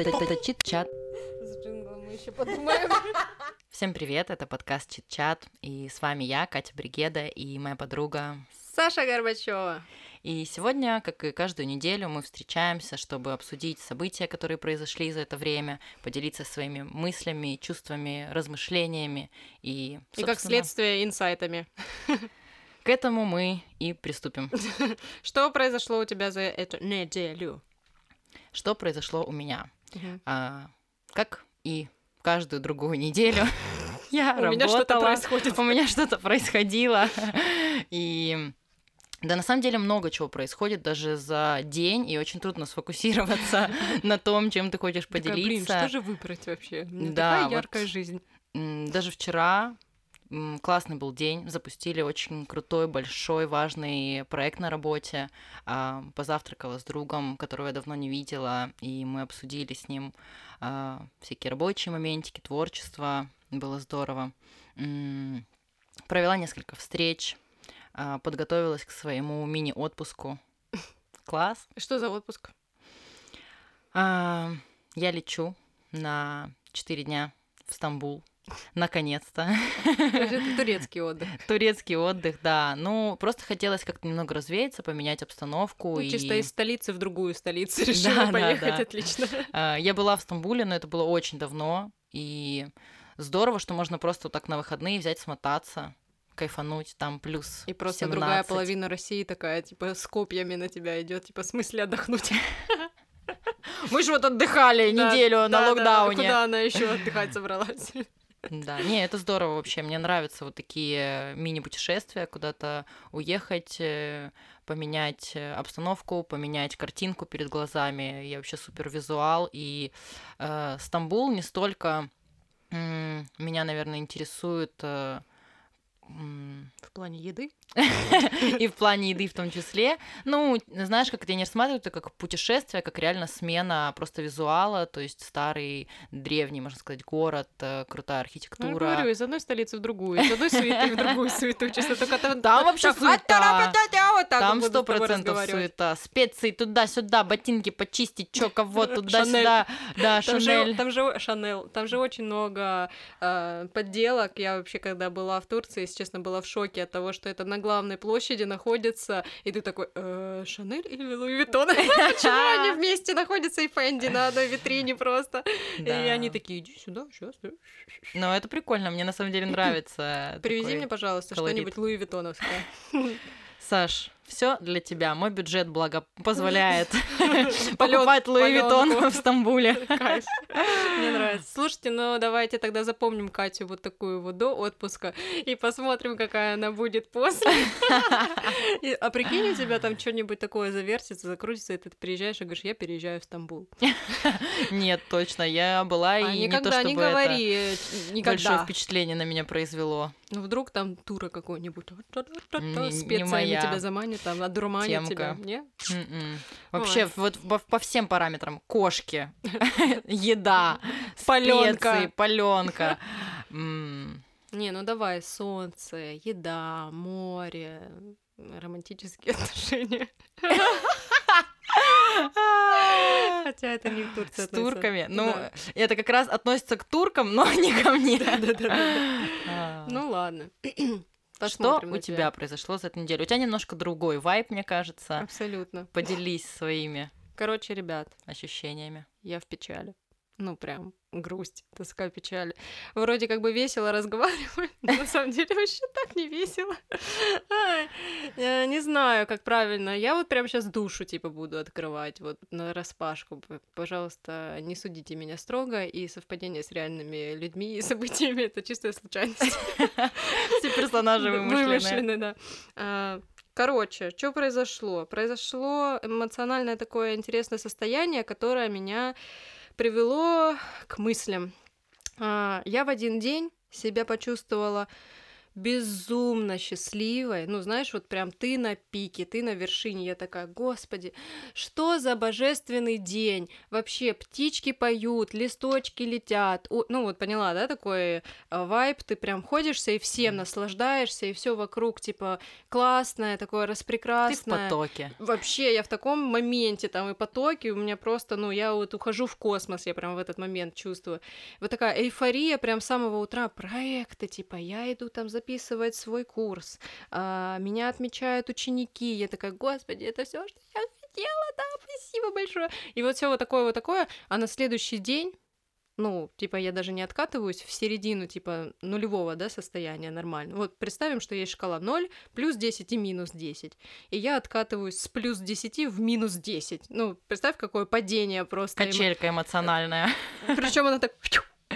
Это чит-чат. С джинглом мы еще подумаем. Всем привет, это подкаст Чит-чат, и с вами я, Катя Бригеда, и моя подруга. Саша Горбачева. И сегодня, как и каждую неделю, мы встречаемся, чтобы обсудить события, которые произошли за это время, поделиться своими мыслями, чувствами, размышлениями и, И как следствие инсайтами. к этому мы и приступим. Что произошло у тебя за эту неделю? Что произошло у меня? Мгм. А, как и каждую другую неделю я У меня что-то работала. происходит. У меня что-то происходило. И да, на самом деле много чего происходит даже за день, и очень трудно сфокусироваться на том, чем ты хочешь Такая, Блин, поделиться. что же выбрать вообще? Да, Такая яркая жизнь. Даже вчера классный был день, запустили очень крутой, большой, важный проект на работе. А, Позавтракала с другом, которого я давно не видела, и мы обсудили с ним а, всякие рабочие моментики, творчество. Было здорово. Провела несколько встреч, а, подготовилась к своему мини-отпуску. Класс. Что за отпуск? Я лечу на 4 дня в Стамбул. Наконец-то. Это турецкий отдых. Турецкий отдых, да. Ну, просто хотелось как-то немного развеяться, поменять обстановку. Ну, и... чисто из столицы в другую столицу Да, решила да, поехать. да. Отлично. А, Я была в Стамбуле, но это было очень давно. И здорово, что можно просто вот так на выходные взять, смотаться, кайфануть, там плюс И просто 17. другая половина России такая, типа, с копьями на тебя идет, типа, в смысле отдохнуть? Мы же вот отдыхали Да, неделю да, на да, локдауне. Куда она еще отдыхать собралась? Да, не, это здорово вообще. Мне нравятся вот такие мини-путешествия, куда-то уехать, э, поменять э, обстановку, поменять картинку перед глазами. Я вообще супер визуал. И э, Стамбул не столько м, меня, наверное, интересует э, В плане еды? и в плане еды в том числе. Ну, знаешь, как это я не рассматриваю это как путешествие, как реально смена просто визуала, то есть старый, древний, можно сказать, город, э, крутая Ну, я архитектура. говорю, из одной столицы в другую, из одной суеты в другую суету. Честно, только там... Там вообще суета. Там сто процентов суета. Специи туда-сюда, ботинки почистить, чё кого туда-сюда. Да, Шанель. там же Шанель, там же очень много э, подделок. Я вообще, когда была в Турции, если честно, была в шоке от того, что это на главной площади находится, и ты такой, «Э, Шанель или Луи Виттон? Почему они вместе находятся и Фенди на одной витрине просто? И они такие, иди сюда, сейчас. Ну, это прикольно, мне на самом деле нравится. Привези мне, пожалуйста, что-нибудь Луи Виттоновское. Саш, все для тебя. Мой бюджет благо позволяет покупать Луи Виттон полёнку. в Стамбуле. Мне нравится. Слушайте, ну давайте тогда запомним Катю вот такую вот до отпуска и посмотрим, какая она будет после. А прикинь, у тебя там что-нибудь такое завертится, закрутится, и ты приезжаешь и говоришь, я переезжаю в Стамбул. Нет, точно, я была, А и не то не чтобы это говори, э, большое впечатление на меня произвело. Ну вдруг там тура какой-нибудь Не- не специями тебя заманит, там одурманит тебя. темка. Не? М-м. Вообще, вот по, по всем параметрам. Кошки, еда, Палёнка. паленка. Не, ну давай, солнце, еда, море, романтические отношения. Хотя это не в Турции С турками. Ну, это как раз относится к туркам, но не ко мне. А. Ну ладно. Что Посмотрим у на тебя произошло за эту неделю? У тебя немножко другой вайб, мне кажется. Абсолютно. Поделись своими Короче, ребят, ощущениями. я в печали. Ну, прям грусть, тоска, печаль. Вроде как бы весело разговариваю, но на самом деле вообще так не весело. Я не знаю, как правильно. Я вот прям сейчас душу, типа, буду открывать вот на распашку. Пожалуйста, не судите меня строго, и совпадение с реальными людьми и событиями — это чистая случайность. Все персонажи вымышленные. Вымышленные, да. А, Короче, что произошло? Произошло эмоциональное такое интересное состояние, которое меня привело к мыслям. А, Я в один день себя почувствовала безумно счастливой. Ну, знаешь, вот прям ты на пике, ты на вершине. Я такая, господи, что за божественный день? Вообще, птички поют, листочки летят. О, ну, вот поняла, да, такой э, вайб, ты прям ходишься и всем наслаждаешься, и все вокруг, типа, классное, такое распрекрасное. Ты в потоке. Вообще, я в таком моменте, там, и потоке, у меня просто, ну, я вот ухожу в космос, я прям в этот момент чувствую. Вот такая эйфория прям с самого утра, проекты, типа, я иду там записывать свой курс, а, меня отмечают ученики, я такая, господи, это все, что я хотела, да, спасибо большое. И вот все вот такое вот такое, а на следующий день ну, типа, я даже не откатываюсь в середину, типа, нулевого, да, состояния нормально. Вот представим, что есть шкала 0, плюс 10 и минус 10. И я откатываюсь с плюс 10 в минус 10. Ну, представь, какое падение просто. Качелька эмоциональная. Причем она так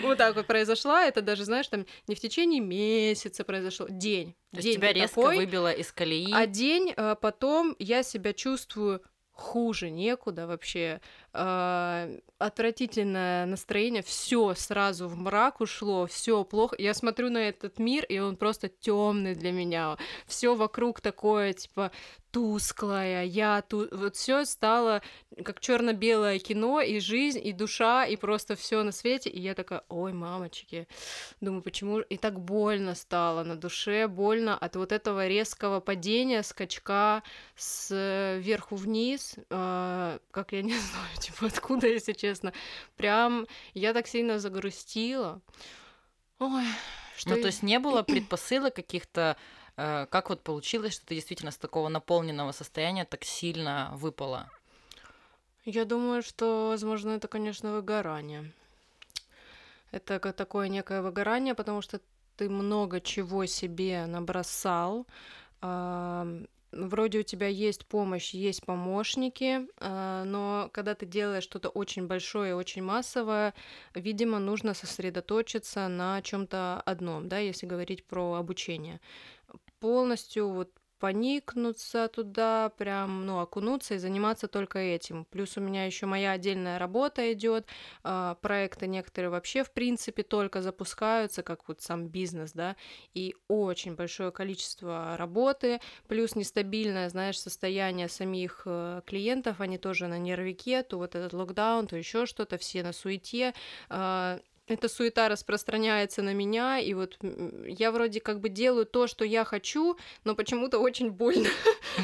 вот так вот произошла. Это даже, знаешь, там не в течение месяца произошло, день. То день тебя резко такой, выбило из колеи. А день а потом я себя чувствую хуже некуда вообще. Э, отвратительное настроение, все сразу в мрак ушло, все плохо. Я смотрю на этот мир, и он просто темный для меня. Все вокруг такое, типа, тусклое, я тут, вот все стало как черно-белое кино, и жизнь, и душа, и просто все на свете. И я такая, ой, мамочки, думаю, почему и так больно стало на душе, больно от вот этого резкого падения, скачка с верху вниз, э, как я не знаю, типа, откуда, если честно. Прям я так сильно загрустила. Ой, что... Ну, то есть не было предпосылок каких-то э, как вот получилось, что ты действительно с такого наполненного состояния так сильно выпала? Я думаю, что, возможно, это, конечно, выгорание. Это такое некое выгорание, потому что ты много чего себе набросал, вроде у тебя есть помощь, есть помощники, а, но когда ты делаешь что-то очень большое очень массовое, видимо, нужно сосредоточиться на чем-то одном, да, если говорить про обучение. Полностью вот поникнуться туда, прям, ну, окунуться и заниматься только этим. Плюс у меня еще моя отдельная работа идет, э, проекты некоторые вообще, в принципе, только запускаются, как вот сам бизнес, да, и очень большое количество работы, плюс нестабильное, знаешь, состояние самих э, клиентов, они тоже на нервике, то вот этот локдаун, то еще что-то, все на суете, э, эта суета распространяется на меня, и вот я вроде как бы делаю то, что я хочу, но почему-то очень больно.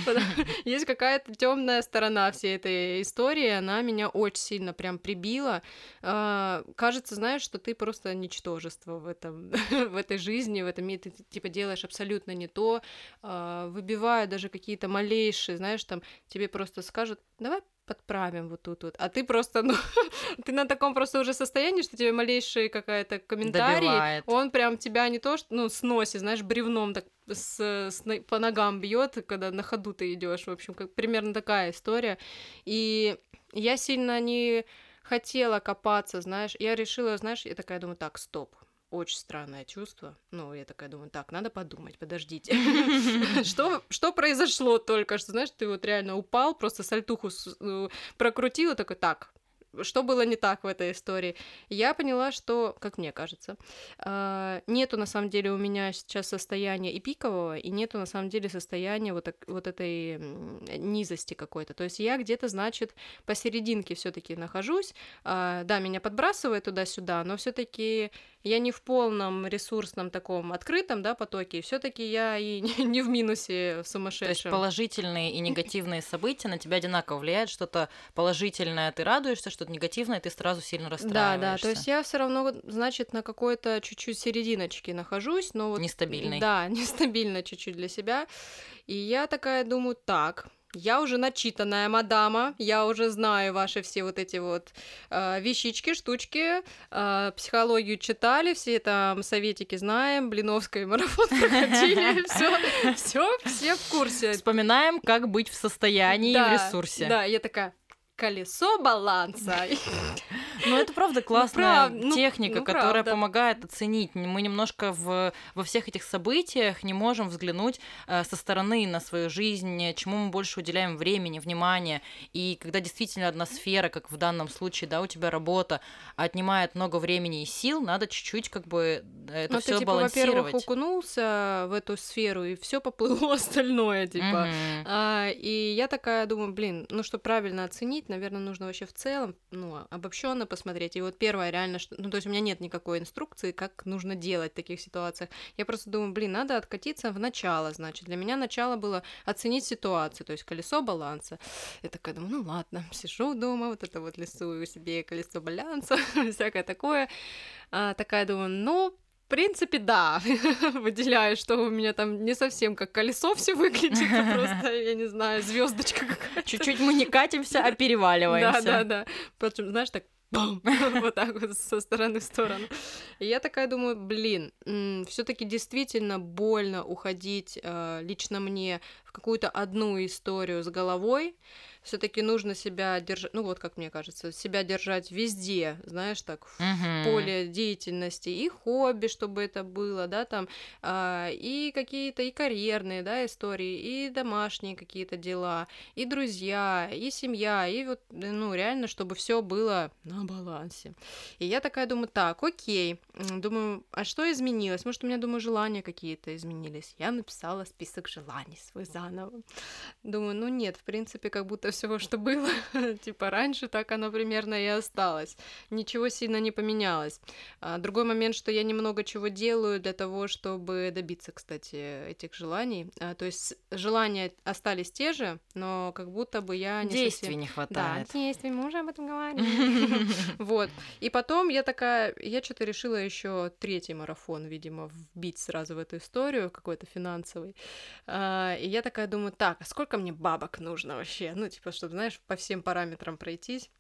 Есть какая-то темная сторона всей этой истории, она меня очень сильно прям прибила. А, кажется, знаешь, что ты просто ничтожество в этом, в этой жизни, в этом мире, ты типа делаешь абсолютно не то, а, выбивая даже какие-то малейшие, знаешь, там тебе просто скажут, давай подправим вот тут вот. А ты просто, ну, ты на таком просто уже состоянии, что тебе малейший какая-то комментарий, Добивает. он прям тебя не то, что, ну, сносит, знаешь, бревном так с, с, по ногам бьет, когда на ходу ты идешь. В общем, как примерно такая история. И я сильно не хотела копаться, знаешь, я решила, знаешь, я такая думаю, так, стоп, очень странное чувство. Ну, я такая думаю, так, надо подумать, подождите. Что, что произошло только что? Знаешь, ты вот реально упал, просто сальтуху э, прокрутил, такой, так, что было не так в этой истории? Я поняла, что, как мне кажется, а, нету на самом деле у меня сейчас состояния и пикового, и нету на самом деле состояния вот, вот этой низости какой-то. То есть я где-то, значит, посерединке все-таки нахожусь. А, да, меня подбрасывает туда-сюда, но все-таки я не в полном ресурсном таком открытом да, потоке, все-таки я и не в минусе сумасшедшем. То есть положительные и негативные события на тебя одинаково влияют, что-то положительное ты радуешься, что-то негативное ты сразу сильно расстраиваешься. Да, да, то есть я все равно, значит, на какой-то чуть-чуть серединочке нахожусь, но вот... Нестабильный. Да, нестабильно чуть-чуть для себя. И я такая думаю, так, я уже начитанная мадама, я уже знаю ваши все вот эти вот э, вещички, штучки, э, психологию читали, все там советики знаем, Блиновская марафон проходили, все, все, все в курсе. Вспоминаем, как быть в состоянии и в ресурсе. Да, я такая, колесо баланса. Ну, это правда Ну, классная прав- ну, техника, ну, которая правда. помогает оценить. Мы немножко в, во всех этих событиях не можем взглянуть э, со стороны на свою жизнь, чему мы больше уделяем времени, внимания. И когда действительно одна сфера, как в данном случае, да, у тебя работа, отнимает много времени и сил, надо чуть-чуть как бы это Ну, все типа, во-первых, балансировать. окунулся в эту сферу, и все поплыло остальное, типа. А, и я такая думаю, блин, ну, чтобы правильно оценить, наверное, нужно вообще в целом, ну, обобщенно посмотреть. И вот первое реально, что, ну, то есть у меня нет никакой инструкции, как нужно делать в таких ситуациях. Я просто думаю, блин, надо откатиться в начало, значит. Для меня начало было оценить ситуацию, то есть колесо баланса. Я такая думаю, ну, ладно, сижу дома, вот это вот рисую себе колесо баланса, всякое такое. А, такая думаю, ну, принципе, да. Выделяю, что у меня там не совсем как колесо все выглядит, а просто, я не знаю, звездочка какая-то. Чуть-чуть мы не катимся, а переваливаемся. Да, да, да. Причем, знаешь, так бам, вот так вот со стороны в сторону. И я такая думаю, блин, все-таки действительно больно уходить э, лично мне в какую-то одну историю с головой. Все-таки нужно себя держать, ну вот как мне кажется, себя держать везде, знаешь, так в Мгм. поле деятельности и хобби, чтобы это было, да, там, а, и какие-то и карьерные, да, истории, и домашние какие-то дела, и друзья, и семья, и вот, ну, реально, чтобы все было на балансе. И я такая думаю, так, окей, думаю, а что изменилось? Может, у меня, думаю, желания какие-то изменились. Я написала список желаний свой заново. Думаю, ну нет, в принципе, как будто всего, что было, типа раньше, так оно примерно и осталось. Ничего сильно не поменялось. А, Другой момент, что я немного чего делаю для того, чтобы добиться, кстати, этих желаний. А, То есть желания остались те же, но как будто бы я не Действий совсем... не Да, хватает. действий, мы уже об этом говорили. Вот. И потом я такая, я что-то решила еще третий марафон, видимо, вбить сразу в эту историю, какой-то финансовый. А, И я такая думаю, так, а сколько мне бабок нужно вообще? Ну, типа, чтобы, знаешь, по всем параметрам пройтись.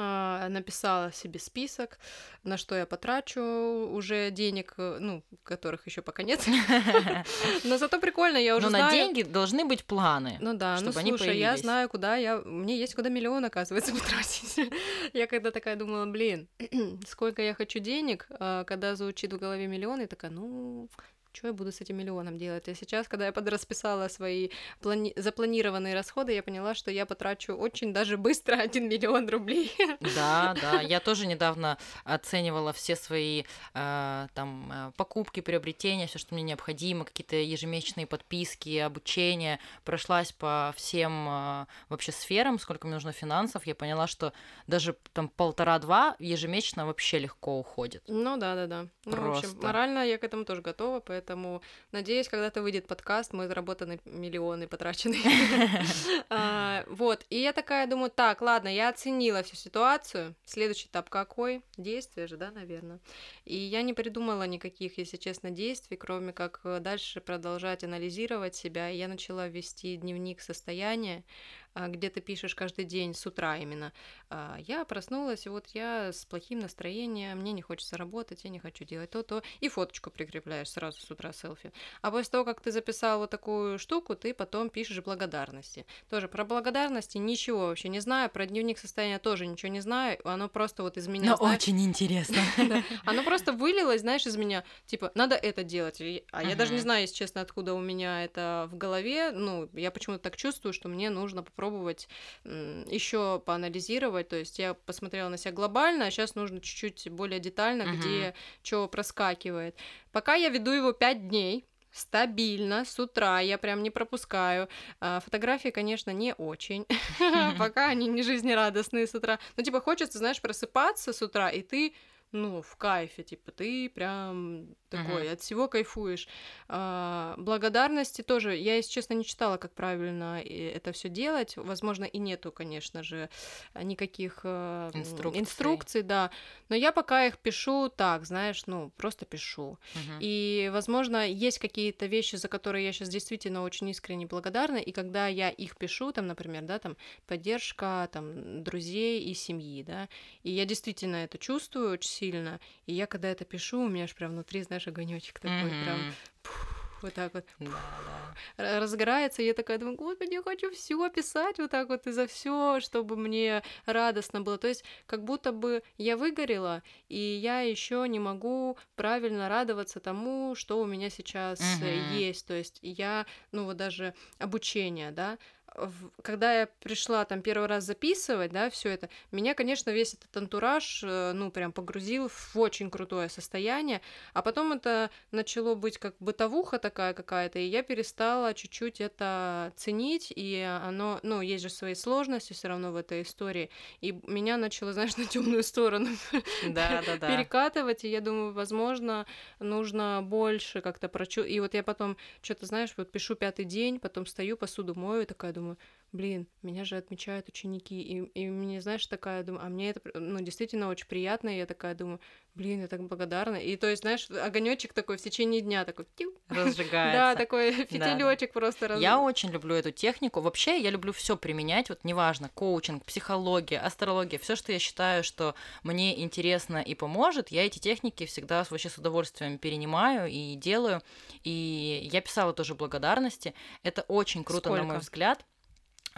А, Написала себе список, на что я потрачу уже денег, э, ну, которых еще пока нет. Но зато прикольно, я уже Но на деньги должны быть планы. Ну да, ну слушай, я знаю, куда я... Мне есть куда миллион, оказывается, потратить. Я когда такая думала, блин, сколько я хочу денег, а когда звучит в голове миллион, я такая, ну, что я буду с этим миллионом делать? А сейчас, когда я подрасписала свои плани- запланированные расходы, я поняла, что я потрачу очень даже быстро 1 миллион рублей. Да, да. Я тоже недавно оценивала все свои э, там э, покупки, приобретения, все, что мне необходимо, какие-то ежемесячные подписки, обучение. Прошлась по всем э, вообще сферам, сколько мне нужно финансов. Я поняла, что даже там полтора-два ежемесячно вообще легко уходит. Ну да, да, да. Ну, в общем, Просто. морально я к этому тоже готова, поэтому надеюсь, когда-то выйдет подкаст, мой заработанный миллионы потраченные. А, Вот, и я такая думаю, так, ладно, я оценила всю ситуацию. Следующий этап какой? Действие же, да, наверное. И я не придумала никаких, если честно, действий, кроме как э, дальше продолжать анализировать себя. И я начала вести дневник состояния, где ты пишешь каждый день с утра именно. а, Я проснулась, и вот я с плохим настроением, мне не хочется работать, я не хочу делать то-то. И фоточку прикрепляешь сразу с утра селфи. А после того, как ты записал вот такую штуку, ты потом пишешь благодарности. Тоже про благодарности ничего вообще не знаю, про дневник состояния тоже ничего не знаю. Оно просто вот из меня, Но знаешь, очень интересно. Оно просто вылилось, знаешь, из меня, типа, надо это делать. А я даже не знаю, если честно, откуда у меня это в голове. Ну, я почему-то так чувствую, что мне нужно попробовать еще поанализировать. То есть я посмотрела на себя глобально, а сейчас нужно чуть-чуть более детально, Мгм. где что проскакивает. Пока я веду его 5 дней, стабильно, с утра, я прям не пропускаю. А, Фотографии, конечно, не очень, пока они не жизнерадостные с утра. Ну, типа, хочется, знаешь, просыпаться с утра, и ты ну, в кайфе, типа, ты прям такой, Мгм. от всего кайфуешь. А, благодарности тоже, я, если честно, не читала, как правильно и это все делать. Возможно, и нету, конечно же, никаких э, Инструкций. инструкций, да. Но я пока их пишу так, знаешь, ну, просто пишу. Мгм. И, возможно, есть какие-то вещи, за которые я сейчас действительно очень искренне благодарна, и когда я их пишу, там, например, да, там, поддержка, там, друзей и семьи, да, и я действительно это чувствую очень сильно, и я, когда это пишу, у меня аж прям внутри, знаешь, огонечек такой, прям, Мгм. вот так вот Да, да. р- разгорается, и я такая думаю, господи, я хочу все писать вот так вот и за все, чтобы мне радостно было. То есть как будто бы я выгорела, и я еще не могу правильно радоваться тому, что у меня сейчас Мгм. есть. То есть я, ну вот даже обучение, да, когда я пришла там первый раз записывать, да, все это, меня, конечно, весь этот антураж, э, ну, прям погрузил в очень крутое состояние, а потом это начало быть как бытовуха такая какая-то, и я перестала чуть-чуть это ценить, и оно, ну, есть же свои сложности все равно в этой истории, и меня начало, знаешь, на темную сторону Да, да, да. перекатывать, и я думаю, возможно, нужно больше как-то прочу... И вот я потом что-то, знаешь, вот пишу пятый день, потом стою, посуду мою, и такая думаю, блин, меня же отмечают ученики, и, и мне, знаешь, такая думаю, а мне это, ну, действительно очень приятно, и я такая думаю, блин, я так благодарна. И то есть, знаешь, огонечек такой в течение дня такой, тю. да, Разжигается. такой фитилечек просто раз... Я очень люблю эту технику. Вообще, я люблю все применять, вот неважно, коучинг, психология, астрология, все, что я считаю, что мне интересно и поможет, я эти техники всегда с- вообще с удовольствием перенимаю и делаю. И я писала тоже благодарности. Это очень круто, на мой Сколько? взгляд.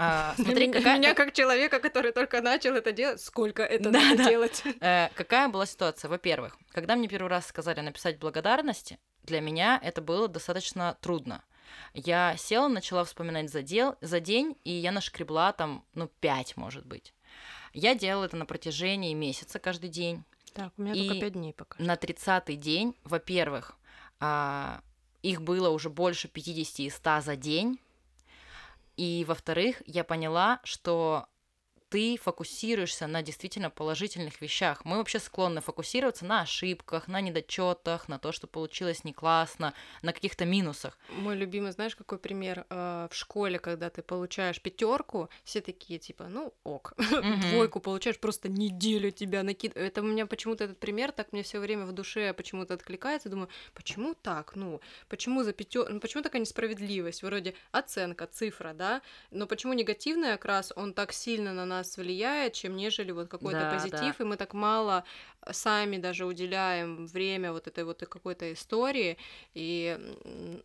А, Для смотри, меня, какая, меня как человека, который только начал это делать, сколько это Да, надо да. делать? Э, какая была ситуация? Во-первых, когда мне первый раз сказали написать благодарности, для меня это было достаточно трудно. Я села, начала вспоминать за, дел, за день, и я нашкребла там, ну, пять, может быть. Я делала это на протяжении месяца каждый день. Так, у меня И только пять дней пока. На 30-й день, во-первых, а, их было уже больше 50 и 100 за день. И, во-вторых, я поняла, что ты фокусируешься на действительно положительных вещах. Мы вообще склонны фокусироваться на ошибках, на недочетах, на то, что получилось не классно, на каких-то минусах. Мой любимый, знаешь, какой пример? Э, В школе, когда ты получаешь пятерку, все такие типа, ну ок, двойку получаешь, просто неделю тебя накидывают. Это у меня почему-то этот пример так мне все время в душе почему-то откликается. Думаю, почему так? Ну, почему за пятерку? Ну, почему такая несправедливость? Вроде оценка, цифра, да? Но почему негативный окрас, он так сильно на нас влияет, чем нежели вот какой-то Да, позитив, и мы так мало сами даже уделяем время вот этой вот какой-то истории. И,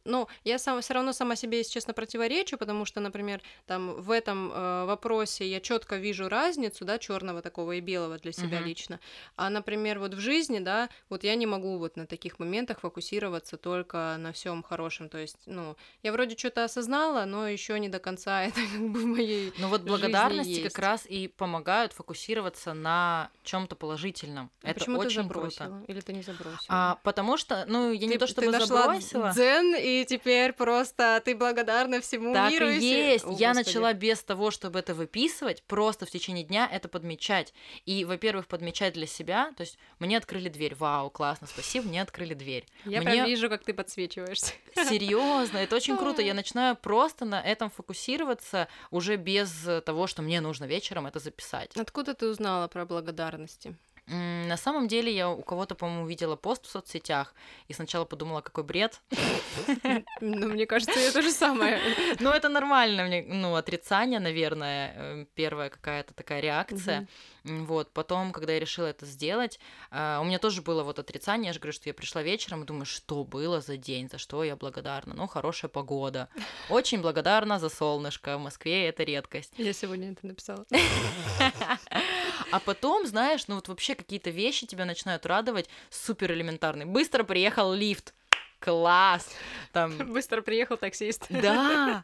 ну, я сам, все равно сама себе, если честно, противоречу, потому что, например, там в этом э, вопросе я четко вижу разницу, да, черного такого и белого для себя Мгм. лично. А, например, вот в жизни, да, вот я не могу вот на таких моментах фокусироваться только на всем хорошем. То есть, ну, я вроде что-то осознала, но еще не до конца это как бы в моей Ну вот благодарности как раз и помогают фокусироваться на чем-то положительном. А это почему ты очень забросила? круто. Или ты не забросила? А, потому что, ну, я не Ты- то чтобы ты нашла забросила. дзен, и теперь просто ты благодарна всему Так миру. и все- есть. О, я Господи. начала без того, чтобы это выписывать, просто в течение дня это подмечать. И, во-первых, подмечать для себя. То есть мне открыли дверь. Вау, классно, спасибо, мне открыли дверь. Я Мне- прям вижу, как ты подсвечиваешься. Серьезно, это очень круто. Я начинаю просто на этом фокусироваться уже без того, что мне нужно вечером это записать. Откуда ты узнала про благодарности? На самом деле я у кого-то, по-моему, видела пост в соцсетях и сначала подумала, какой бред. Ну, мне кажется, это же самое. Ну, это нормально, мне, ну, отрицание, наверное, э, первая какая-то такая реакция. Вот, потом, когда я решила это сделать, а, у меня тоже было вот отрицание, я же говорю, что я пришла вечером и думаю, что было за день, за что я благодарна. Ну, хорошая погода. Очень благодарна за солнышко. В Москве это редкость. Я сегодня это написала. А потом, знаешь, ну вот вообще какие-то вещи тебя начинают радовать супер элементарные. Быстро приехал лифт. Класс! Там Быстро приехал таксист. Да,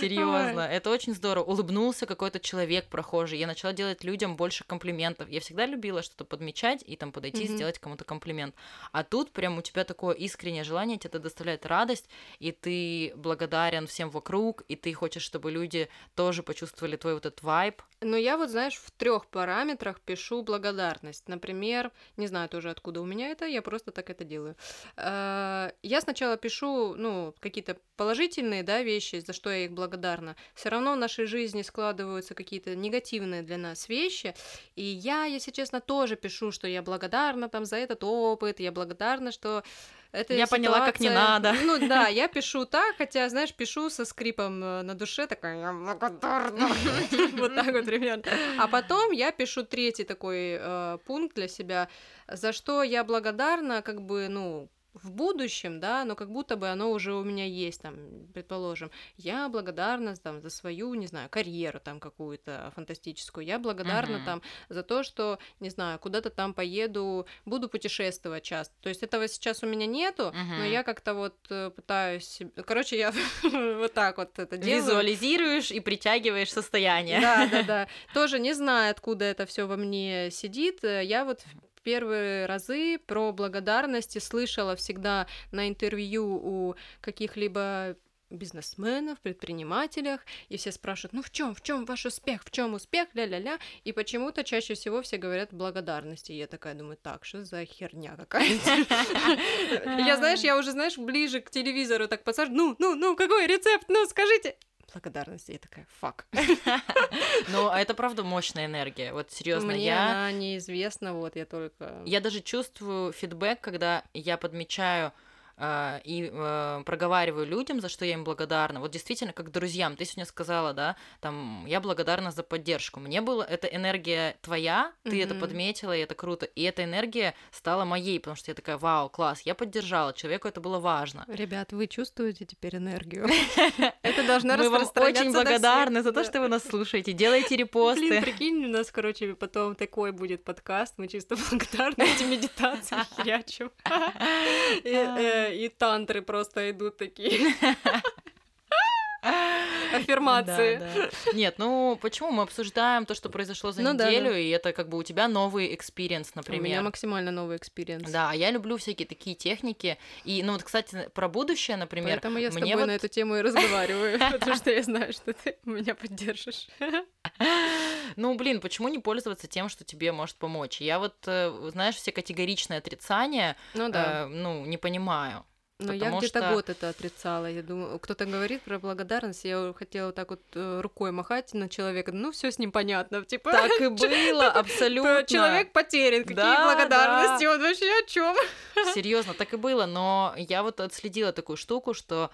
серьезно, это очень здорово. Улыбнулся какой-то человек прохожий. Я начала делать людям больше комплиментов. Я всегда любила что-то подмечать и там подойти, Мгм. сделать кому-то комплимент. А тут прям у тебя такое искреннее желание, тебе это доставляет радость, и ты благодарен всем вокруг, и ты хочешь, чтобы люди тоже почувствовали твой вот этот вайб. Но я вот, знаешь, в трех параметрах пишу благодарность. Например, не знаю тоже, откуда у меня это, я просто так это делаю. Э, Я сначала пишу, ну, какие-то положительные, да, вещи, за что я их благодарна. Все равно в нашей жизни складываются какие-то негативные для нас вещи. И я, если честно, тоже пишу, что я благодарна там за этот опыт, я благодарна, что эта Я поняла, как не ситуация- надо. Ну да, я пишу так, хотя, знаешь, пишу со скрипом э, на душе, такая, я благодарна. Вот так вот примерно. А потом я пишу третий такой э, пункт для себя, за что я благодарна, как бы, ну, в будущем, да, но как будто бы оно уже у меня есть, там, предположим, я благодарна там за свою, не знаю, карьеру там какую-то фантастическую, я благодарна Мгм. там за то, что, не знаю, куда-то там поеду, буду путешествовать часто. То есть этого сейчас у меня нету, но Мгм. я как-то вот э, пытаюсь, короче, я вот так вот это делаю. Визуализируешь и притягиваешь состояние. Да, да, да. Тоже не знаю, откуда это все во мне сидит. Э, Я вот первые разы про благодарности слышала всегда на интервью у каких-либо бизнесменов, предпринимателях, и все спрашивают, ну в чем, в чем ваш успех, в чем успех, ля-ля-ля, и почему-то чаще всего все говорят благодарности. И я такая думаю, так, что за херня какая-то? Я, знаешь, я уже, знаешь, ближе к телевизору так подсажу, ну, ну, ну, какой рецепт, ну, скажите. Благодарности. Я такая, фак. Но это правда мощная энергия. Вот серьезно, Мне я она неизвестна, вот я только... Я даже чувствую фидбэк, когда я подмечаю и а, проговариваю людям, за что я им благодарна. Вот действительно, как друзьям. Ты сегодня сказала, да, там, я благодарна за поддержку. Мне было, эта энергия твоя, ты это Мгм. подметила, и это круто. И эта энергия стала моей, потому что я такая, вау, класс, я поддержала, человеку это было важно. Ребят, вы чувствуете теперь энергию? Это должно Мы вам распространяться очень благодарны за то, что вы нас слушаете. Делайте репосты. Блин, прикинь, у нас, короче, потом такой будет подкаст, мы чисто благодарны эти медитации херячим. И, тантры просто идут такие. Аффирмации. Да, да. Нет, ну почему мы обсуждаем то, что произошло за Ну неделю, да. и это как бы у тебя новый experience, У меня например. максимально новый experience. Да, я люблю всякие такие техники. И, ну вот, кстати, про будущее, например, Поэтому я с тобой вот- на эту тему и разговариваю, потому что я знаю, что ты меня поддержишь. ну, блин, почему не пользоваться тем, что тебе может помочь? Я вот, э, знаешь, все категоричные отрицания, Ну да. э, ну, не понимаю. Но я потому где-то что- год это отрицала. Я думаю, кто-то говорит про благодарность, я хотела вот так вот э, рукой махать на человека. Ну, все с ним понятно. Типа, Так и было, типа, абсолютно. Человек потерян. Какие Да, благодарности? Он вообще о чем? Серьезно, так и было, но я вот отследила такую штуку, что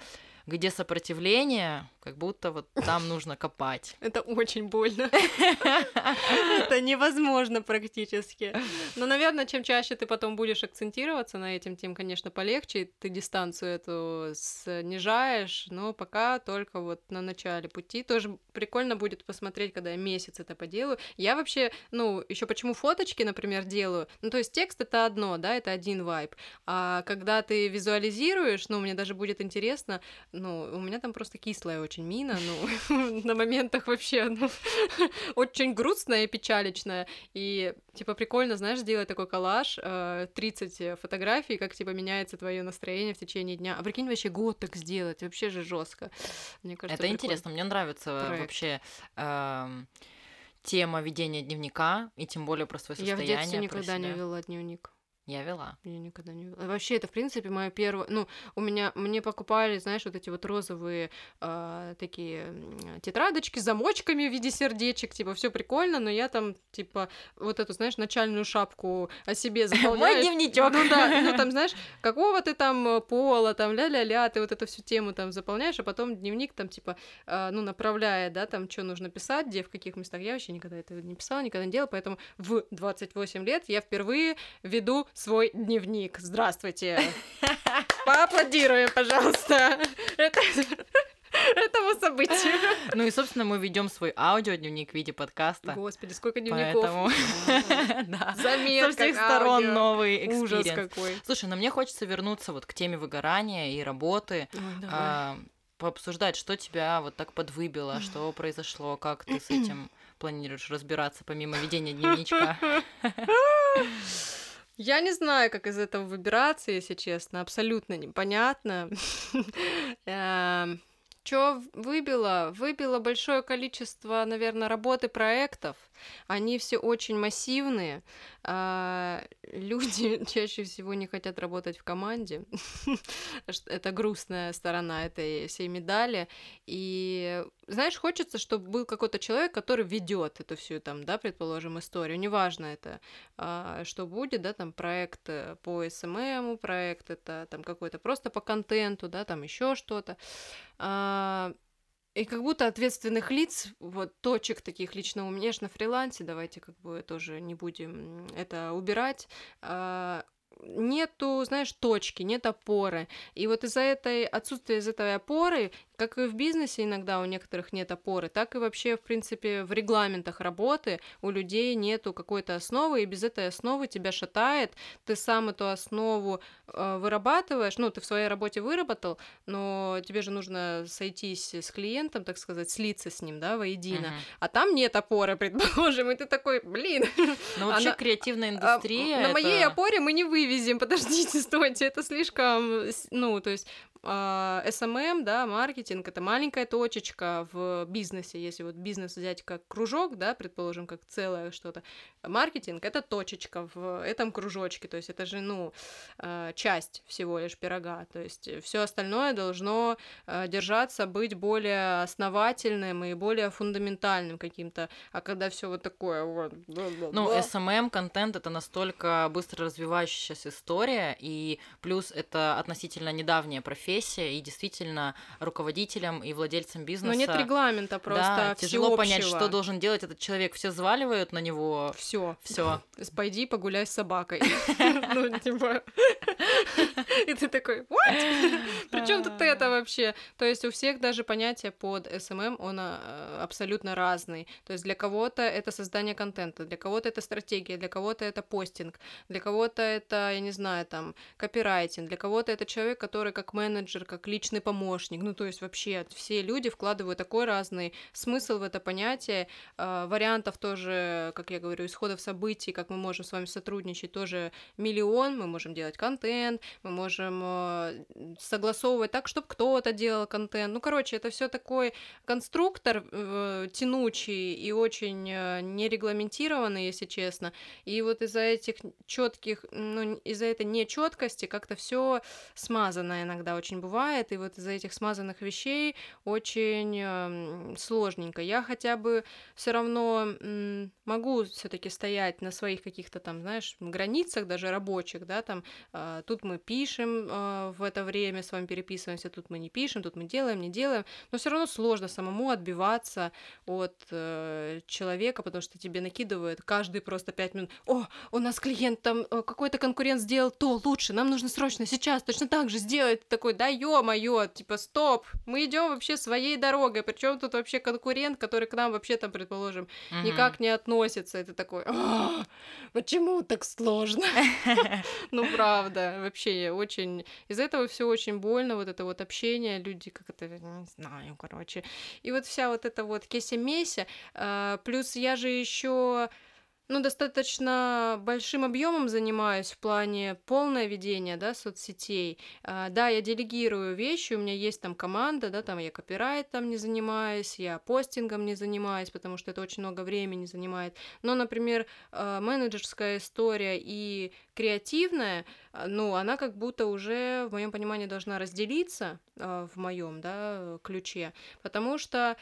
где сопротивление, как будто вот там нужно копать. Это очень больно. Это невозможно практически. Но, наверное, чем чаще ты потом будешь акцентироваться на этом, тем, конечно, полегче. Ты дистанцию эту снижаешь, но пока только вот на начале пути. Тоже прикольно будет посмотреть, когда я месяц это поделаю. Я вообще, ну, еще почему фоточки, например, делаю? Ну, то есть текст это одно, да, это один вайб. А когда ты визуализируешь, ну, мне даже будет интересно, ну, у меня там просто кислая очень мина, ну, на моментах вообще, ну, очень грустная и печаличная. И, типа, прикольно, знаешь, сделать такой коллаж, э, 30 фотографий, как, типа, меняется твое настроение в течение дня. А прикинь, вообще год так сделать, вообще же жестко. Мне кажется, Это прикольно. интересно, мне нравится Проект. вообще эм, тема ведения дневника, и тем более про свое Я в состояние. детстве никогда не себя. вела дневник. Я вела. Я никогда не вела. Вообще, это, в принципе, мое первое... Ну, у меня... Мне покупали, знаешь, вот эти вот розовые а, такие тетрадочки с замочками в виде сердечек. Типа, все прикольно, но я там, типа, вот эту, знаешь, начальную шапку о себе заполняю. дневничок. Ну да, ну там, знаешь, какого ты там э, пола, там, ля-ля-ля, ты вот эту всю тему там заполняешь, а потом дневник там, типа, а, ну, направляет, да, там, что нужно писать, где, в каких местах. Я вообще никогда этого не писала, никогда не делала, поэтому в 28 лет я впервые веду свой дневник. Здравствуйте. Поаплодируем, пожалуйста. Это... Этому событию. Ну и, собственно, мы ведем свой аудиодневник в виде подкаста. Господи, сколько дневников. Поэтому, да, Заметка со всех сторон аудио. новый Ужас experience. какой. Слушай, но мне хочется вернуться вот к теме выгорания и работы, Ой, а, пообсуждать, что тебя вот так подвыбило, что произошло, как ты с этим планируешь разбираться помимо ведения дневничка. Я не знаю, как из этого выбираться, если честно. Абсолютно непонятно. Что выбило? Выбило большое количество, наверное, работы проектов. Они все очень массивные. А, Люди чаще всего не хотят работать в команде. Это грустная сторона этой всей медали. И знаешь, хочется, чтобы был какой-то человек, который ведет эту всю там, да, предположим, историю. Неважно это, а, что будет, да, там проект э, по SMM, проект это там какой-то просто по контенту, да, там еще что-то. А, И как будто ответственных лиц, вот точек таких лично у меня ж на фрилансе, давайте как бы тоже не будем это убирать, а, нету, знаешь, точки, нет опоры. И вот из-за этой отсутствия из этой опоры как и в бизнесе иногда у некоторых нет опоры, так и вообще, в принципе, в регламентах работы у людей нету какой-то основы, и без этой основы тебя шатает, ты сам эту основу э, вырабатываешь, ну, ты в своей работе выработал, но тебе же нужно сойтись с клиентом, так сказать, слиться с ним, да, воедино, uh-huh. а там нет опоры, предположим, и ты такой, блин. Ну, вообще Она... креативная а, индустрия. На это... моей опоре мы не вывезем, подождите, стойте, это слишком, ну, то есть а, SMM, да, маркетинг это маленькая точечка в бизнесе. Если вот бизнес взять как кружок, да, предположим, как целое что-то, маркетинг это точечка в этом кружочке. То есть это же, ну, а, часть всего лишь пирога. То есть все остальное должно а, держаться, быть более основательным и более фундаментальным каким-то. А когда все вот такое вот. Ну, SMM контент это настолько быстро развивающаяся история, и плюс это относительно недавняя профессия профессия, и действительно руководителям и владельцам бизнеса... Но нет регламента просто Да, тяжело понять, что должен делать этот человек. Все заваливают на него. Все. Все. Пойди погуляй с собакой. Ну, типа... И ты такой, what? Причем тут это вообще? То есть у всех даже понятие под SMM, он а, абсолютно разный. То есть для кого-то это создание контента, для кого-то это стратегия, для кого-то это постинг, для кого-то это, я не знаю, там, копирайтинг, для кого-то это человек, который как менеджер, как личный помощник. Ну, то есть вообще все люди вкладывают такой разный смысл в это понятие. А, вариантов тоже, как я говорю, исходов событий, как мы можем с вами сотрудничать, тоже миллион. Мы можем делать контент, мы можем э, согласовывать так, чтобы кто-то делал контент. Ну, короче, это все такой конструктор э, тянучий и очень э, нерегламентированный, если честно. И вот из-за этих четких, ну, из-за этой нечеткости как-то все смазано иногда очень бывает, и вот из-за этих смазанных вещей очень э, сложненько. Я хотя бы все равно могу все-таки стоять на своих каких-то там, знаешь, границах даже рабочих, да, там э, тут мы пишем э, в это время, с вами переписываемся, тут мы не пишем, тут мы делаем, не делаем, но все равно сложно самому отбиваться от э, человека, потому что тебе накидывают каждый просто пять минут. О, у нас клиент там э, какой-то конкурент сделал то лучше, нам нужно срочно сейчас точно так же сделать. Такой, да ё-моё, типа, стоп, мы идем вообще своей дорогой, причем тут вообще конкурент, который к нам вообще там, предположим, угу. никак не относится. Это такой, «А, почему так сложно? Ну, правда, вообще очень... Из-за этого все очень больно, вот это вот общение, люди как это, не знаю, короче. И вот вся вот эта вот кеся-меся. А, плюс я же еще ну, достаточно большим объемом занимаюсь в плане полное ведения, да, соцсетей. А, да, я делегирую вещи, у меня есть там команда, да, там я копирайтом не занимаюсь, я постингом не занимаюсь, потому что это очень много времени занимает. Но, например, а, менеджерская история и креативная, а, ну, она как будто уже, в моем понимании, должна разделиться в моем, да, ключе, потому что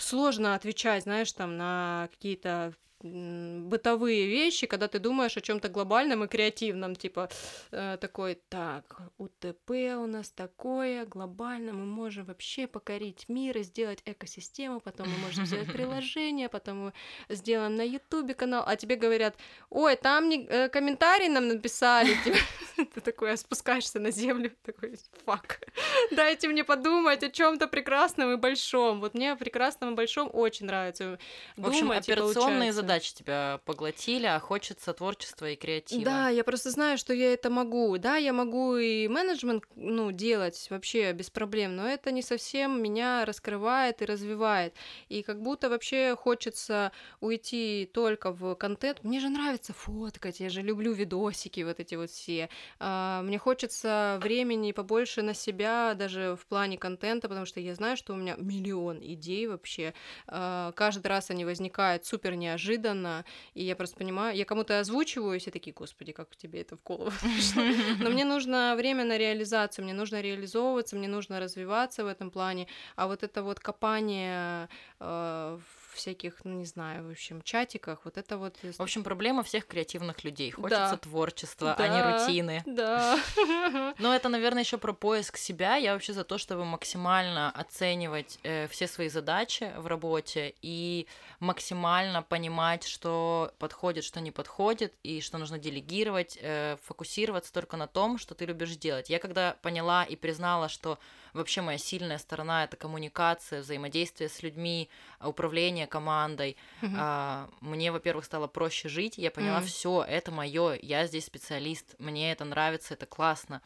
сложно отвечать, знаешь, там на какие-то бытовые вещи, когда ты думаешь о чем-то глобальном и креативном, типа э, такой, так, УТП у нас такое, глобально, мы можем вообще покорить мир и сделать экосистему, потом мы можем сделать приложение, потом мы сделаем на Ютубе канал, а тебе говорят, ой, там не, э, комментарий нам написали, типа, ты такой спускаешься на землю, такой, фак, дайте мне подумать о чем-то прекрасном и большом. Вот мне о прекрасном и большом очень нравится. В общем, операционные задачи задачи тебя поглотили, а хочется творчества и креатива. Да, я просто знаю, что я это могу. Да, я могу и менеджмент ну, делать вообще без проблем, но это не совсем меня раскрывает и развивает. И как будто вообще хочется уйти только в контент. Мне же нравится фоткать, я же люблю видосики вот эти вот все. А, мне хочется времени побольше на себя, даже в плане контента, потому что я знаю, что у меня миллион идей вообще. А, каждый раз они возникают супер неожиданно и я просто понимаю, я кому-то озвучиваю, и все такие, господи, как тебе это в голову пришло. Но мне нужно время на реализацию, мне нужно реализовываться, мне нужно развиваться в этом плане, а вот это вот копание э, всяких, ну не знаю, в общем, чатиках. Вот это вот. В общем, проблема всех креативных людей. Хочется да. творчества, да. а не рутины. Да. Но это, наверное, еще про поиск себя. Я вообще за то, чтобы максимально оценивать э, все свои задачи в работе и максимально понимать, что подходит, что не подходит, и что нужно делегировать, э, фокусироваться только на том, что ты любишь делать. Я когда поняла и признала, что вообще моя сильная сторона это коммуникация, взаимодействие с людьми, управление командой. Mm-hmm. А, мне, во-первых, стало проще жить. Я поняла, mm-hmm. все, это мое, я здесь специалист, мне это нравится, это классно.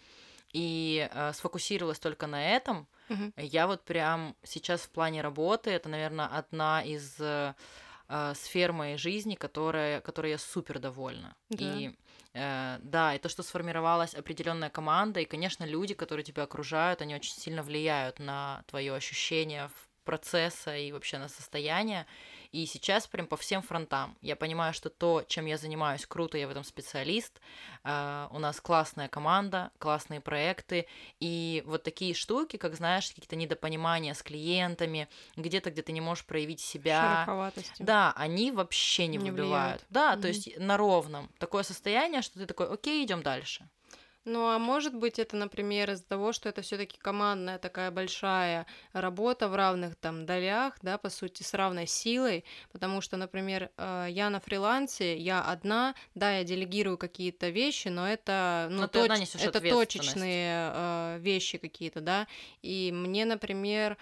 И а, сфокусировалась только на этом. Mm-hmm. Я вот прям сейчас в плане работы, это, наверное, одна из э, сфер моей жизни, которая, которой я супер довольна. Да. И Э, да, и то, что сформировалась определенная команда, и, конечно, люди, которые тебя окружают, они очень сильно влияют на твое ощущение процесса и вообще на состояние. И сейчас прям по всем фронтам. Я понимаю, что то, чем я занимаюсь, круто, я в этом специалист. Uh, у нас классная команда, классные проекты. И вот такие штуки, как, знаешь, какие-то недопонимания с клиентами, где-то, где ты не можешь проявить себя. Да, они вообще не, не выбивают. Влияют. Да, mm-hmm. то есть на ровном. Такое состояние, что ты такой, окей, идем дальше. Ну, а может быть, это, например, из-за того, что это все-таки командная такая большая работа в равных там долях, да, по сути, с равной силой, потому что, например, э, я на фрилансе, я одна, да, я делегирую какие-то вещи, но это, ну, но точ... это точечные э, вещи какие-то, да, и мне, например,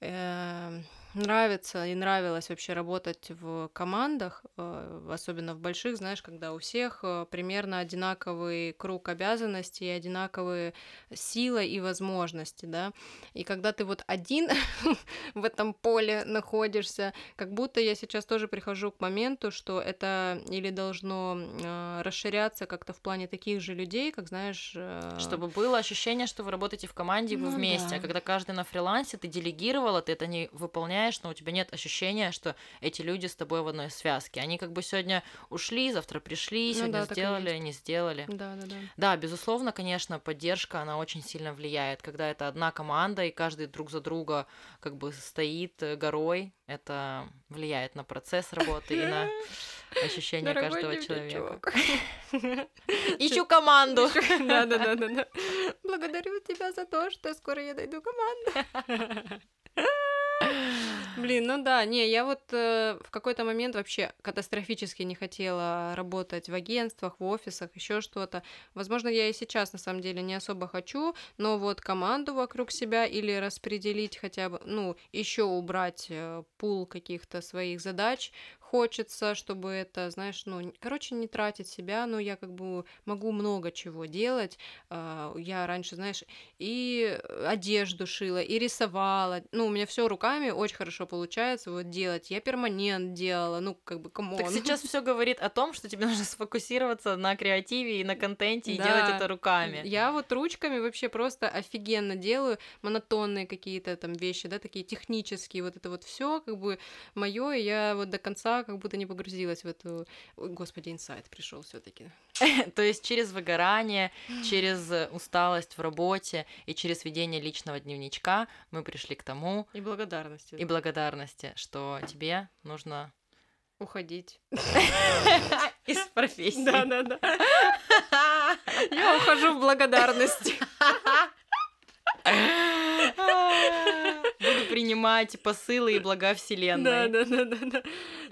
э, нравится и нравилось вообще работать в командах, э, особенно в больших, знаешь, когда у всех э, примерно одинаковый круг обязанностей, одинаковые сила и возможности, да. И когда ты вот один в этом поле находишься, как будто я сейчас тоже прихожу к моменту, что это или должно э, расширяться как-то в плане таких же людей, как знаешь... Чтобы было ощущение, что вы работаете в команде, вы ну, вместе, да. а когда каждый на фрилансе, ты делегировала, ты это не выполняешь выполняешь, но у тебя нет ощущения, что эти люди с тобой в одной связке. Они как бы сегодня ушли, завтра пришли, ну, сегодня да, сделали, не сделали. Да, да, да. Да, безусловно, конечно, поддержка, она очень сильно влияет. Когда это одна команда, и каждый друг за друга как бы стоит э, горой, это влияет на процесс работы и на ощущение каждого человека. Ищу команду. Да, да, да, да. Благодарю тебя за то, что скоро я найду команду. Блин, ну да, не, я вот э, в какой-то момент вообще катастрофически не хотела работать в агентствах, в офисах, еще что-то. Возможно, я и сейчас на самом деле не особо хочу, но вот команду вокруг себя или распределить хотя бы, ну, еще убрать э, пул каких-то своих задач, хочется, чтобы это, знаешь, ну, короче, не тратить себя, но я как бы могу много чего делать. А, я раньше, знаешь, и одежду шила, и рисовала. Ну, у меня все руками очень хорошо получается вот делать. Я перманент делала, ну, как бы, come on. Так сейчас все говорит о том, что тебе нужно сфокусироваться на креативе и на контенте и да. делать это руками. Я вот ручками вообще просто офигенно делаю монотонные какие-то там вещи, да, такие технические, вот это вот все как бы мое, и я вот до конца как будто не погрузилась в эту... Ой, господи, инсайт пришел все таки То есть через выгорание, через усталость в работе и через ведение личного дневничка мы пришли к тому... И благодарности. И благодарности, что тебе нужно уходить из профессии. Да, да, да. Я ухожу в благодарности. Буду принимать посылы и блага Вселенной. Да, да, да, да, да.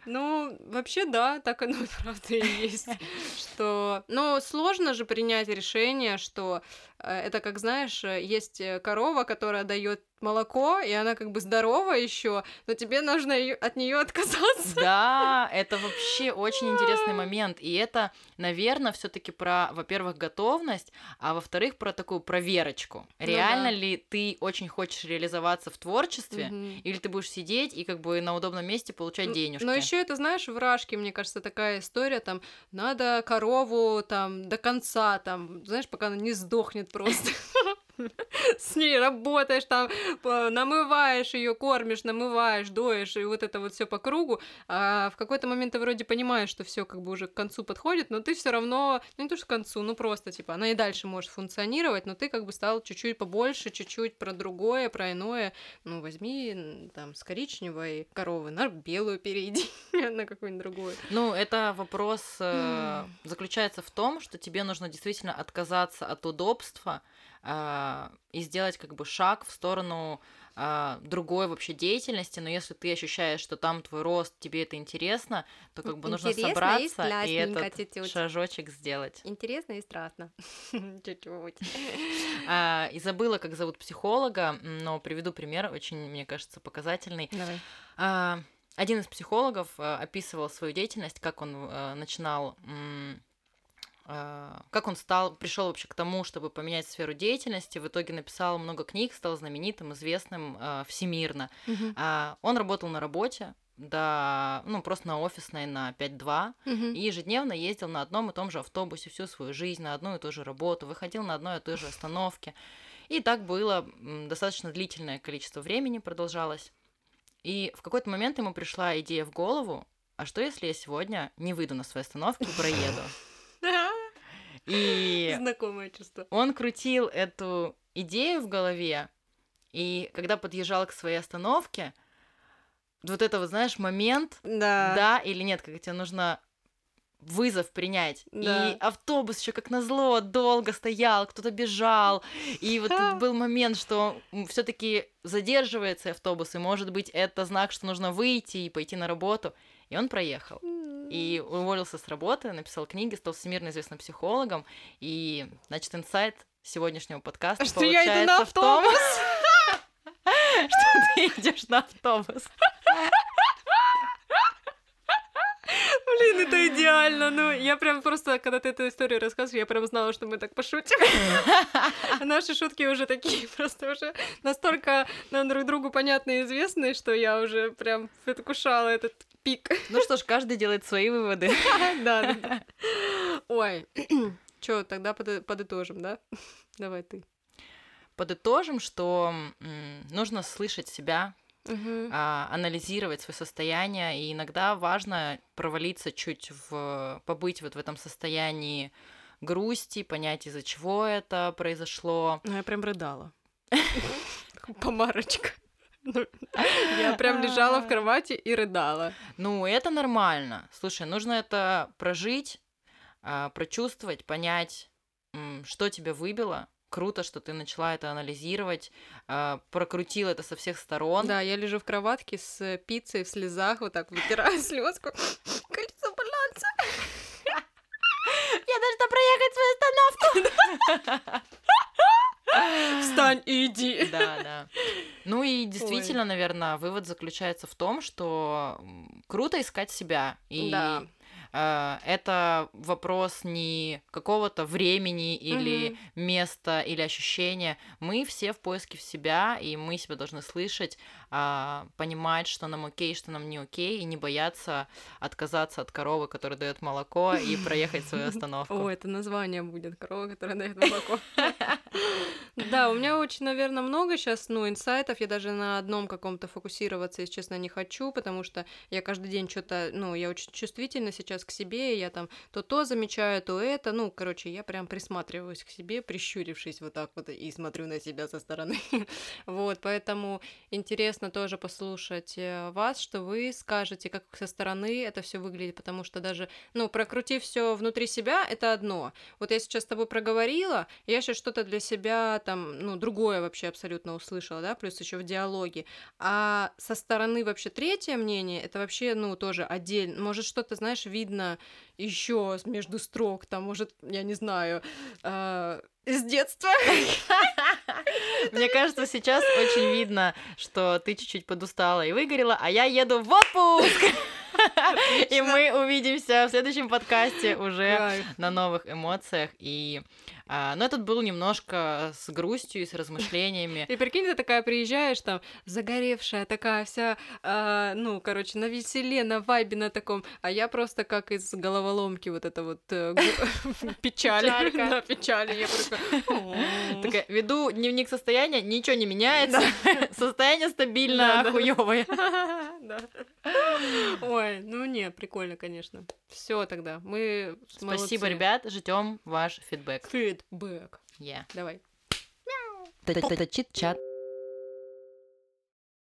Ну, вообще, да, так оно правда и есть. Что... Но сложно же принять решение, что Э, это как знаешь, э, есть э, корова, которая дает молоко, и она как бы здорова еще, но тебе нужно от нее отказаться. Да, это вообще очень интересный момент. И это, наверное, все-таки про, во-первых, готовность, а во-вторых, про такую проверочку. Ну, Реально да. ли ты очень хочешь реализоваться в творчестве, угу. или ты будешь сидеть и как бы на удобном месте получать денежки. Но еще это, знаешь, в Рашке, мне кажется, такая история, там, надо корову там до конца, там, знаешь, пока она не сдохнет просто. с ней работаешь, там намываешь ее, кормишь, намываешь, доешь, и вот это вот все по кругу. А в какой-то момент ты вроде понимаешь, что все как бы уже к концу подходит, но ты все равно, ну не то что к концу, ну просто типа она и дальше может функционировать, но ты как бы стал чуть-чуть побольше, чуть-чуть про другое, про иное. Ну возьми там с коричневой коровы на белую перейди, на какую-нибудь другую. Ну это вопрос э, заключается в том, что тебе нужно действительно отказаться от удобства, а, и сделать как бы шаг в сторону а, другой вообще деятельности, но если ты ощущаешь, что там твой рост, тебе это интересно, то как бы нужно собраться и, и этот чуть-чуть. шажочек сделать. Интересно и страшно. Чуть-чуть. А, и забыла, как зовут психолога, но приведу пример, очень, мне кажется, показательный. Давай. Один из психологов описывал свою деятельность, как он начинал как он стал, пришел вообще к тому, чтобы поменять сферу деятельности, в итоге написал много книг, стал знаменитым, известным э, всемирно. А, он работал на работе, да, ну, просто на офисной на 5-2, uh-huh. и ежедневно ездил на одном и том же автобусе всю свою жизнь, на одну и ту же работу, выходил на одной и той же остановке. И так было достаточно длительное количество времени продолжалось. И в какой-то момент ему пришла идея в голову, а что если я сегодня не выйду на свою остановку и проеду? И Знакомое чувство. Он крутил эту идею в голове, и когда подъезжал к своей остановке, вот это вот, знаешь, момент, да, да или нет, как тебе нужно вызов принять. Да. И автобус еще как назло долго стоял, кто-то бежал. И вот тут был момент, что все-таки задерживается автобус, и может быть это знак, что нужно выйти и пойти на работу. И он проехал. И уволился с работы, написал книги, стал всемирно известным психологом. И, значит, инсайт сегодняшнего подкаста что я иду на автобус. что ты идешь на автобус. Блин, это идеально. Ну, я прям просто, когда ты эту историю рассказываешь, я прям знала, что мы так пошутим. Наши шутки уже такие, просто уже настолько нам друг другу понятны и известны, что я уже прям предвкушала этот пик. Ну что ж, каждый делает свои выводы. Да, да. Ой, чё, тогда подытожим, да? Давай ты. Подытожим, что нужно слышать себя, угу. а, анализировать свое состояние, и иногда важно провалиться чуть в, побыть вот в этом состоянии грусти, понять, из-за чего это произошло. Ну, я прям рыдала. Помарочка. Я прям лежала в кровати и рыдала. Ну, это нормально. Слушай, нужно это прожить, а, прочувствовать, понять, что тебя выбило, круто, что ты начала это анализировать, э, прокрутила это со всех сторон. Да, я лежу в кроватке с пиццей в слезах, вот так вытираю слезку. Кольцо баланса. Я должна проехать свою остановку. Встань и иди. Да, да. Ну и действительно, Ой. наверное, вывод заключается в том, что круто искать себя. И да. Э, это вопрос не какого-то времени или mm-hmm. места или ощущения. Мы все в поиске в себя, и мы себя должны слышать, а, понимать, что нам окей, что нам не окей, и не бояться отказаться от коровы, которая дает молоко, и проехать свою остановку. О, это название будет корова, которая дает молоко. Да, у меня очень, наверное, много сейчас, ну, инсайтов. Я даже на одном каком-то фокусироваться, если честно, не хочу, потому что я каждый день что-то, ну, я очень чувствительна сейчас к себе, я там то то замечаю, то это. Ну, короче, я прям присматриваюсь к себе, прищурившись вот так вот и смотрю на себя со стороны. Вот, поэтому интересно тоже послушать э, вас, что вы скажете, как со стороны это все выглядит, потому что даже, ну, прокрутив все внутри себя, это одно. Вот я сейчас с тобой проговорила, я сейчас что-то для себя там, ну, другое вообще абсолютно услышала, да, плюс еще в диалоге. А со стороны вообще третье мнение, это вообще, ну, тоже отдельно. Может, что-то, знаешь, видно еще между строк, там, может, я не знаю, э, с детства. Мне кажется, сейчас очень видно, что ты чуть-чуть подустала и выгорела, а я еду в отпуск. И мы увидимся в следующем подкасте уже на новых эмоциях. И, а, но этот был немножко с грустью и с размышлениями. И прикинь, ты такая приезжаешь, там, загоревшая, такая вся, а, ну, короче, на веселе, на вайбе на таком, а я просто как из головоломки вот это вот э, печаль. Да, печаль. Я такая, «М». Такая, веду дневник состояния, ничего не меняется, состояние стабильно хуёвое. Да. Ой, ну не, прикольно, конечно. Все тогда, мы Спасибо, ребят, ждем ваш фидбэк. Фидбэк. Yeah. Давай. Чит-чат.